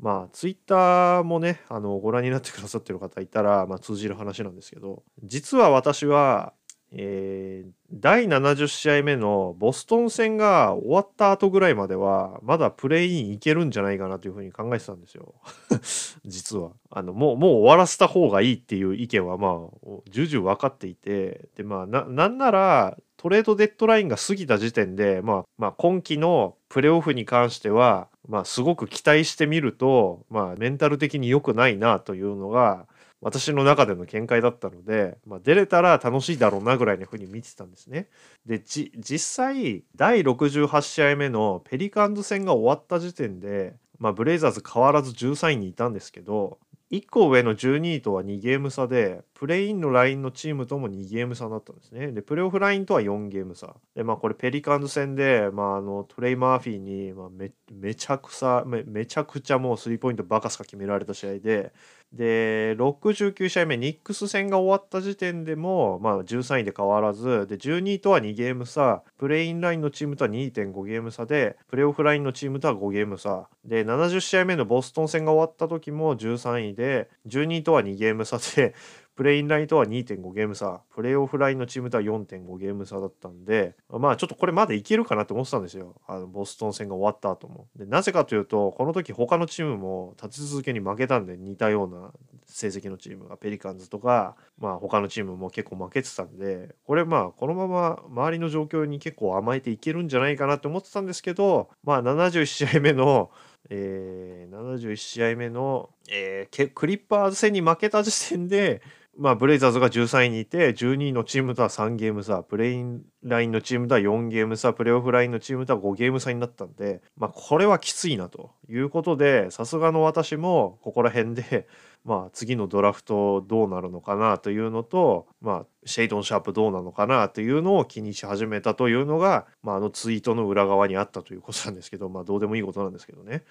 まあツイッターもね、あの、ご覧になってくださってる方いたら、まあ通じる話なんですけど、実は私は、えー、第70試合目のボストン戦が終わった後ぐらいまではまだプレイインいけるんじゃないかなというふうに考えてたんですよ。実は。あのもうもう終わらせた方がいいっていう意見はまあ重々分かっていて。でまあななんならトレードデッドラインが過ぎた時点で、まあ、まあ今季のプレーオフに関しては、まあ、すごく期待してみると、まあ、メンタル的に良くないなというのが私の中での見解だったので、まあ、出れたら楽しいだろうなぐらいのふうに見てたんですね。で実際第68試合目のペリカンズ戦が終わった時点で、まあ、ブレイザーズ変わらず13位にいたんですけど1個上の12位とは2ゲーム差でプレーインのラインのチームとも2ゲーム差だったんですね。でプレーオフラインとは4ゲーム差。でまあこれペリカンズ戦で、まあ、あのトレイ・マーフィーに、まあめ、めちゃくさめめちゃくちゃもうスリーポイントバカスカ決められた試合でで69試合目ニックス戦が終わった時点でも、まあ、13位で変わらずで12位とは2ゲーム差プレインラインのチームとは2.5ゲーム差でプレーオフラインのチームとは5ゲーム差。で70試合目のボストン戦が終わった時も13位で12位とは2ゲーム差でプレインラインとは2.5ゲーム差、プレイオフラインのチームとは4.5ゲーム差だったんで、まあちょっとこれまでいけるかなと思ってたんですよ。あのボストン戦が終わった後も。で、なぜかというと、この時他のチームも立ち続けに負けたんで、似たような成績のチームが、ペリカンズとか、まあ他のチームも結構負けてたんで、これまあこのまま周りの状況に結構甘えていけるんじゃないかなって思ってたんですけど、まあ71試合目のえー、71試合目の、えー、クリッパーズ戦に負けた時点で、まあ、ブレイザーズが13位にいて、12位のチームとは3ゲーム差、プレインラインのチームとは4ゲーム差、プレーオフラインのチームとは5ゲーム差になったんで、まあ、これはきついなということで、さすがの私もここら辺で、まあ、次のドラフトどうなるのかなというのと、まあ、シェイドン・シャープどうなのかなというのを気にし始めたというのが、まあ、あのツイートの裏側にあったということなんですけど、まあ、どうでもいいことなんですけどね。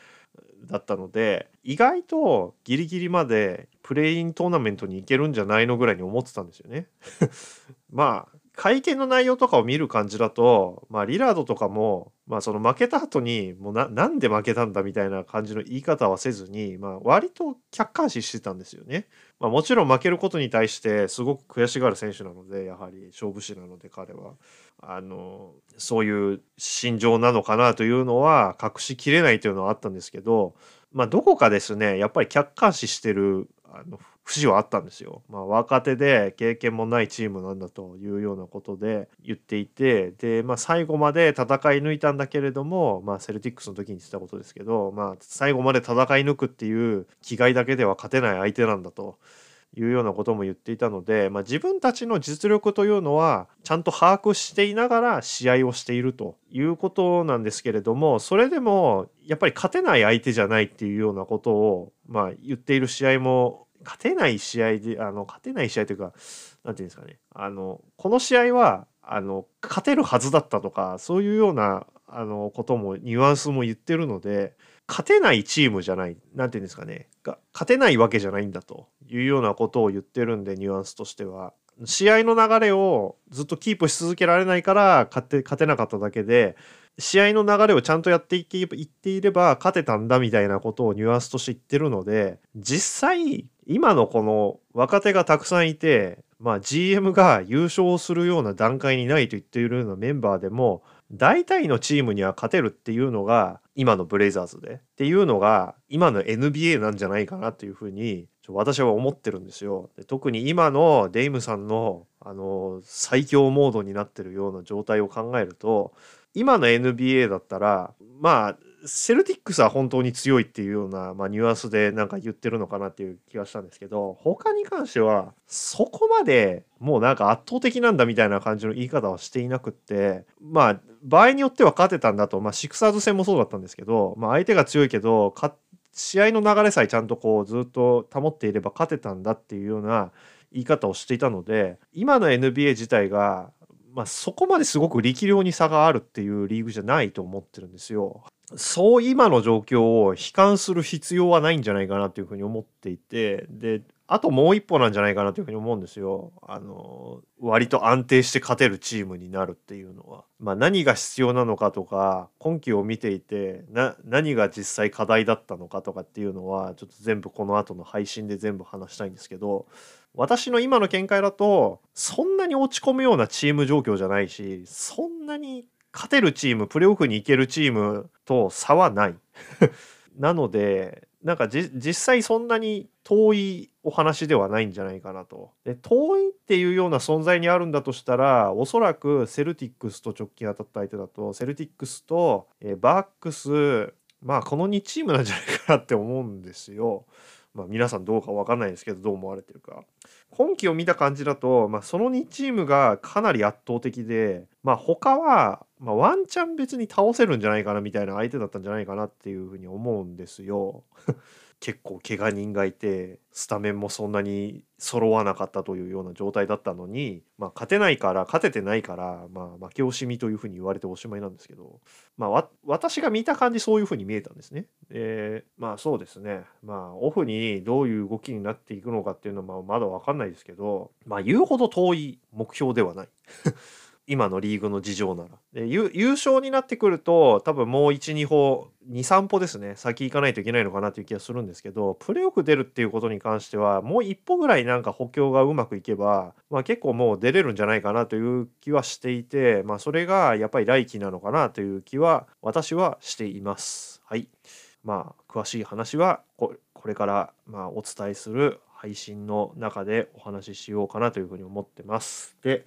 だったので、意外とギリギリまでプレイントーナメントに行けるんじゃないのぐらいに思ってたんですよね。まあ、会見の内容とかを見る感じだと、まあ、リラードとかも、まあ、その負けた後にもうななんで負けたんだみたいな感じの言い方はせずに、まあ、割と客観視してたんですよね。まあ、もちろん負けることに対してすごく悔しがる選手なのでやはり勝負師なので彼はあのそういう心情なのかなというのは隠しきれないというのはあったんですけど、まあ、どこかですねやっぱり客観視してるあの節はあったんですよ。まあ、若手で経験もないチームなんだというようなことで言っていてで、まあ、最後まで戦い抜いたんだけれども、まあ、セルティックスの時に言ってたことですけど、まあ、最後まで戦い抜くっていう気概だけでは勝てない相手なんだと。いうようなことも言っていたので、まあ、自分たちの実力というのはちゃんと把握していながら試合をしているということなんですけれどもそれでもやっぱり勝てない相手じゃないっていうようなことを、まあ、言っている試合も勝てない試合であの勝てない試合というか何て言うんですかね。あのこの試合はあの勝てるはずだったとかそういうようなあのこともニュアンスも言ってるので勝てないチームじゃない何て言うんですかね。が勝てないわけじゃないんだというようなことを言ってるんでニュアンスとしては。試合の流れをずっとキープし続けられないから勝て勝てなかっただけで試合の流れをちゃんとやっていっていれば勝てたんだみたいなことをニュアンスとして言ってるので実際今のこの若手がたくさんいてまあ GM が優勝するような段階にないと言っているようなメンバーでも大体のチームには勝てるっていうのが今のブレイザーズでっていうのが今の NBA なんじゃないかなっていうふうに私は思ってるんですよ。で特に今のデイムさんのあの最強モードになってるような状態を考えると今の NBA だったらまあセルティックスは本当に強いっていうような、まあ、ニュアンスでなんか言ってるのかなっていう気がしたんですけど他に関してはそこまでもうなんか圧倒的なんだみたいな感じの言い方はしていなくってまあ場合によっては勝てたんだと、まあ、シクサーズ戦もそうだったんですけど、まあ、相手が強いけど勝試合の流れさえちゃんとこうずっと保っていれば勝てたんだっていうような言い方をしていたので今の NBA 自体がまあ、そこまですごく力量に差があるっていうリーグじゃないと思ってるんですよ。そう今の状況を悲観する必要はないんじゃないかなというふうに思っていてであともう一歩なんじゃないかなというふうに思うんですよ。あの割と安定して勝てるチームになるっていうのは。まあ、何が必要なのかとか今季を見ていてな何が実際課題だったのかとかっていうのはちょっと全部この後の配信で全部話したいんですけど私の今の見解だとそんなに落ち込むようなチーム状況じゃないしそんなに勝てるチームプレーオフに行けるチームと差はない なのでなんか実際そんなに遠いお話ではないんじゃないかなと。で遠いっていうような存在にあるんだとしたらおそらくセルティックスと直近当たった相手だとセルティックスと、えバックスまあこの2チームなんじゃないかなって思うんですよ。まあ、皆さんどうか分かんないですけどどう思われてるか今季を見た感じだと、まあ、その2チームがかなり圧倒的で、まあ、他は、まあ、ワンチャン別に倒せるんじゃないかなみたいな相手だったんじゃないかなっていうふうに思うんですよ。結構怪我人がいてスタメンもそんなに揃わなかったというような状態だったのに、まあ、勝てないから勝ててないから、まあ、負け惜しみというふうに言われておしまいなんですけど、まあ、私が見た感じそういうふうに見えたんですね。でまあそうですねまあオフにどういう動きになっていくのかっていうのはまだ分かんないですけど、まあ、言うほど遠い目標ではない。今のリーグの事情なら。で優勝になってくると多分もう12歩23歩ですね先行かないといけないのかなという気がするんですけどプレーオフ出るっていうことに関してはもう一歩ぐらいなんか補強がうまくいけば、まあ、結構もう出れるんじゃないかなという気はしていて、まあ、それがやっぱり来季なのかなという気は私はしています。はいまあ、詳しい話はこれからまお伝えする配信の中でお話ししようかなというふうに思ってます。で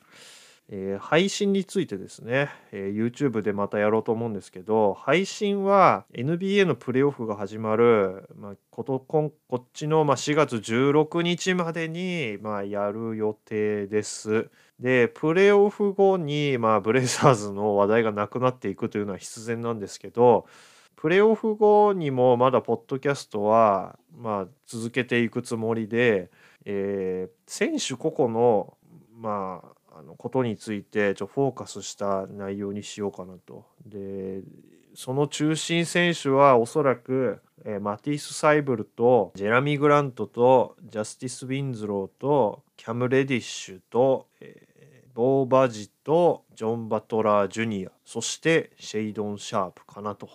えー、配信についてですね、えー、YouTube でまたやろうと思うんですけど配信は NBA のプレーオフが始まる、まあ、ことここっちの、まあ、4月16日までに、まあ、やる予定です。でプレーオフ後に、まあ、ブレイザーズの話題がなくなっていくというのは必然なんですけどプレーオフ後にもまだポッドキャストは、まあ、続けていくつもりで、えー、選手個々のまああのことについてちょフォーカスした内容にしようかなと。でその中心選手はおそらく、えー、マティス・サイブルとジェラミー・グラントとジャスティス・ウィンズローとキャム・レディッシュと、えー、ボー・バジとジョン・バトラー・ジュニアそしてシェイドン・シャープかなと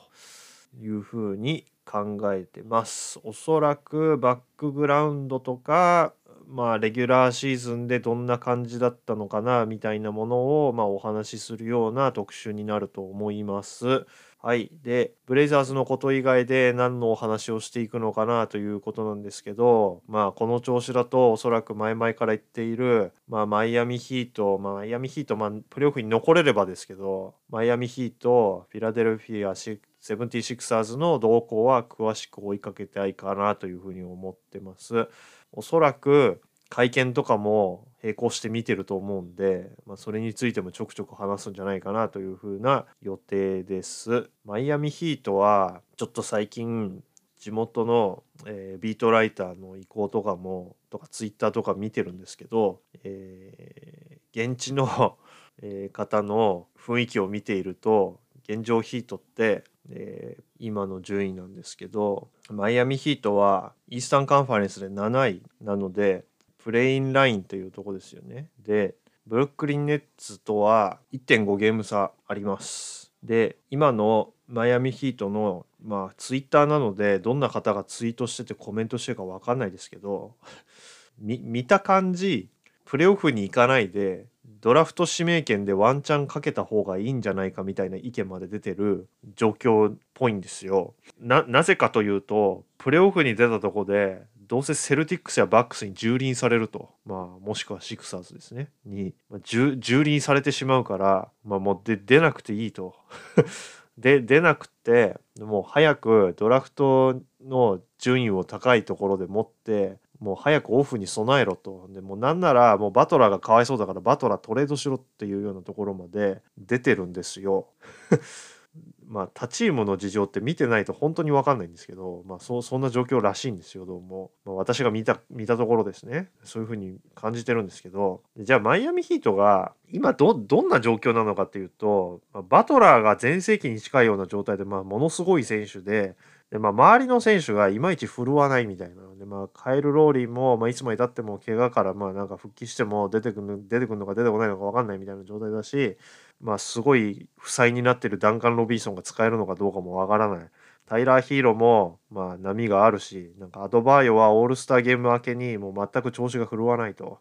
いうふうに考えてます。おそらくバックグラウンドとかまあ、レギュラーシーズンでどんな感じだったのかなみたいなものを、まあ、お話しするような特集になると思います。はい。で、ブレイザーズのこと以外で何のお話をしていくのかなということなんですけど、まあ、この調子だとおそらく前々から言っている、まあ、マイアミヒート、まあ、マイアミヒート、まあ、プレーオフに残れればですけど、マイアミヒート、フィラデルフィア、セブンティシクサーズの動向は詳しく追いかけたいかなというふうに思ってます。おそらく会見とかも並行して見てると思うんで、まあ、それについてもちょくちょく話すんじゃないかなというふうな予定です。マイアミヒートはちょっと最近地元の、えー、ビートライターの意向とかもとかツイッターとか見てるんですけど、えー、現地のえー方の雰囲気を見ていると現状ヒートって、えー今の順位なんですけどマイアミヒートはイースタンカンファレンスで7位なのでプレインラインというとこですよね。でブルックリンネッツとは1.5ゲーム差あります。で今のマイアミヒートのまあツイッターなのでどんな方がツイートしててコメントしてるか分かんないですけど見た感じプレーオフに行かないでドラフト指名権でワンチャンかけた方がいいんじゃないかみたいな意見まで出てる状況っぽいんですよ。ななぜかというとプレーオフに出たとこでどうせセルティックスやバックスに蹂躙されると、まあ、もしくはシクサーズですねに、まあ、蹂躙されてしまうから、まあ、もうで出なくていいと。で出なくてもう早くドラフトの順位を高いところで持ってもう早くオフに備えろと。でもなんならもうバトラーがかわいそうだからバトラートレードしろっていうようなところまで出てるんですよ。まあ他チームの事情って見てないと本当に分かんないんですけど、まあ、そそんな状況らしいんですよどうも、まあ、私が見た見たところですね。そういうふうに感じてるんですけど。じゃあマイアミヒートが今どどんな状況なのかっていうと、まあバトラーが全盛期に近いような状態で、まあ、ものすごい選手でで、まあ、周りの選手がいまいち振るわないみたいなので、まあ、カエル・ローリーも、まあ、いつまでたっても怪我からまあなんか復帰しても出てくる出てくるのか出てこないのか分かんないみたいな状態だし、まあ、すごい負債になってるダンカン・ロビンソンが使えるのかどうかもわからない。タイラー・ヒーローも、まあ、波があるし、なんかアドバイオはオールスターゲーム明けにもう全く調子が振るわないと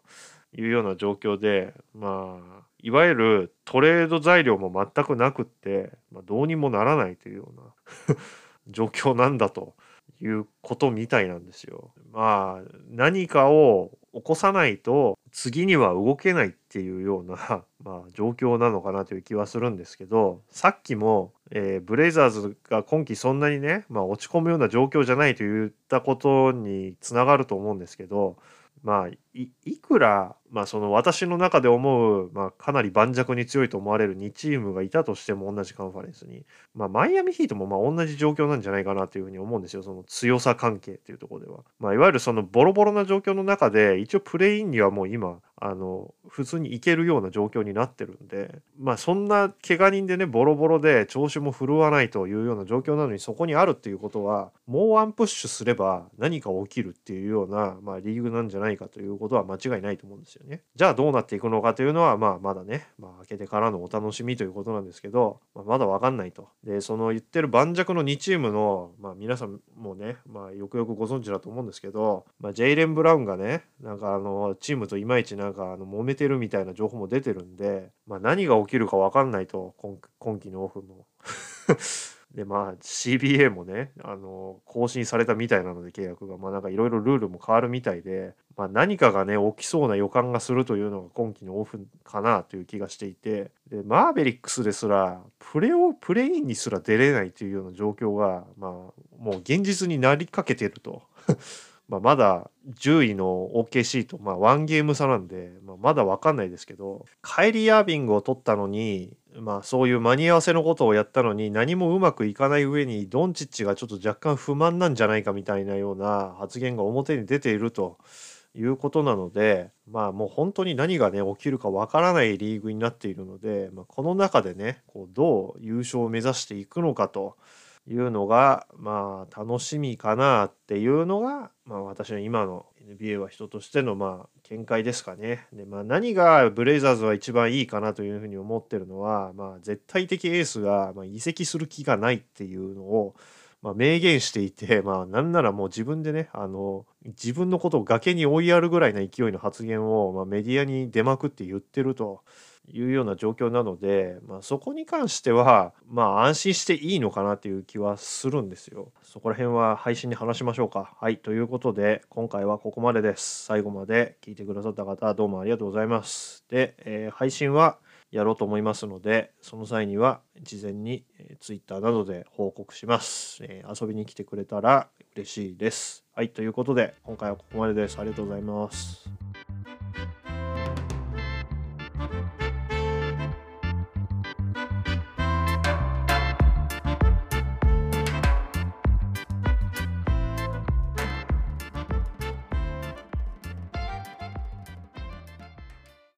いうような状況で、まあ、いわゆるトレード材料も全くなくって、まあ、どうにもならないというような状況なんだということみたいなんですよ。まあ何かを起こさないと次には動けないっていうような、まあ、状況なのかなという気はするんですけどさっきも、えーブレイザーズが今季そんなにね、まあ、落ち込むような状況じゃないと言ったことにつながると思うんですけどまあいくら、まあ、その私の中で思う、まあ、かなり盤石に強いと思われる2チームがいたとしても同じカンファレンスに、まあ、マイアミヒートもまあ同じ状況なんじゃないかなというふうに思うんですよ。その強さ関係っていうところでは。まあ、いわゆるそのボロボロな状況の中で一応プレインにはもう今あの普通に行けるような状況になってるんで。まあそんな怪我人でねボロボロで調子も振るわないというような状況なのにそこにあるっていうことはもうワンプッシュすれば何か起きるっていうような、まあ、リーグなんじゃないかということは間違いないと思うんですよね。じゃあどうなっていくのかというのはまあまだね、まあ、開けてからのお楽しみということなんですけど、まあ、まだ分かんないと。でその言ってる盤石の2チームの、まあ、皆さんもね、まあ、よくよくご存知だと思うんですけど、まあ、ジェイレン・ブラウンがねなんかあのチームといまいちなんかあの揉めてるみたいな情報も出てるんで、まあ、何が起きるか分かんないと今今季のオフも。でまあ CBA もねあの更新されたみたいなので契約がまあなんかいろいろルールも変わるみたいで、まあ、何かがね起きそうな予感がするというのが今季のオフかなという気がしていてでマーベリックスですらプレをプレインにすら出れないというような状況がまあもう現実になりかけてると。まあまだ10位の OKC と、まあ、1ゲーム差なんで、まあ、まだ分かんないですけどカイリー・アービングを取ったのに、まあ、そういう間に合わせのことをやったのに何もうまくいかない上にドンチッチがちょっと若干不満なんじゃないかみたいなような発言が表に出ているということなのでまあもう本当に何がね起きるかわからないリーグになっているので、まあ、この中でねこうどう優勝を目指していくのかと。いうのがまあ楽しみかなっていうのが、まあ、私の今の NBA は人としてのまあ見解ですかね。でまあ何がブレイザーズは一番いいかなというふうに思ってるのは、まあ、絶対的エースがまあ移籍する気がないっていうのを、まあ、明言していて、まあ、なんならもう自分でねあの自分のことを崖に追いやるぐらいの勢いの発言を、まあ、メディアに出まくって言ってると。いうような状況なので、まあ、そこに関してはまあ安心していいのかなという気はするんですよ。そこら辺は配信に話しましょうか。はいということで今回はここまでです。最後まで聞いてくださった方どうもありがとうございます。で、えー配信はやろうと思いますのでその際には事前に、え、Twitter などで報告します、えー遊びに来てくれたら嬉しいです。はいということで今回はここまでです。ありがとうございます。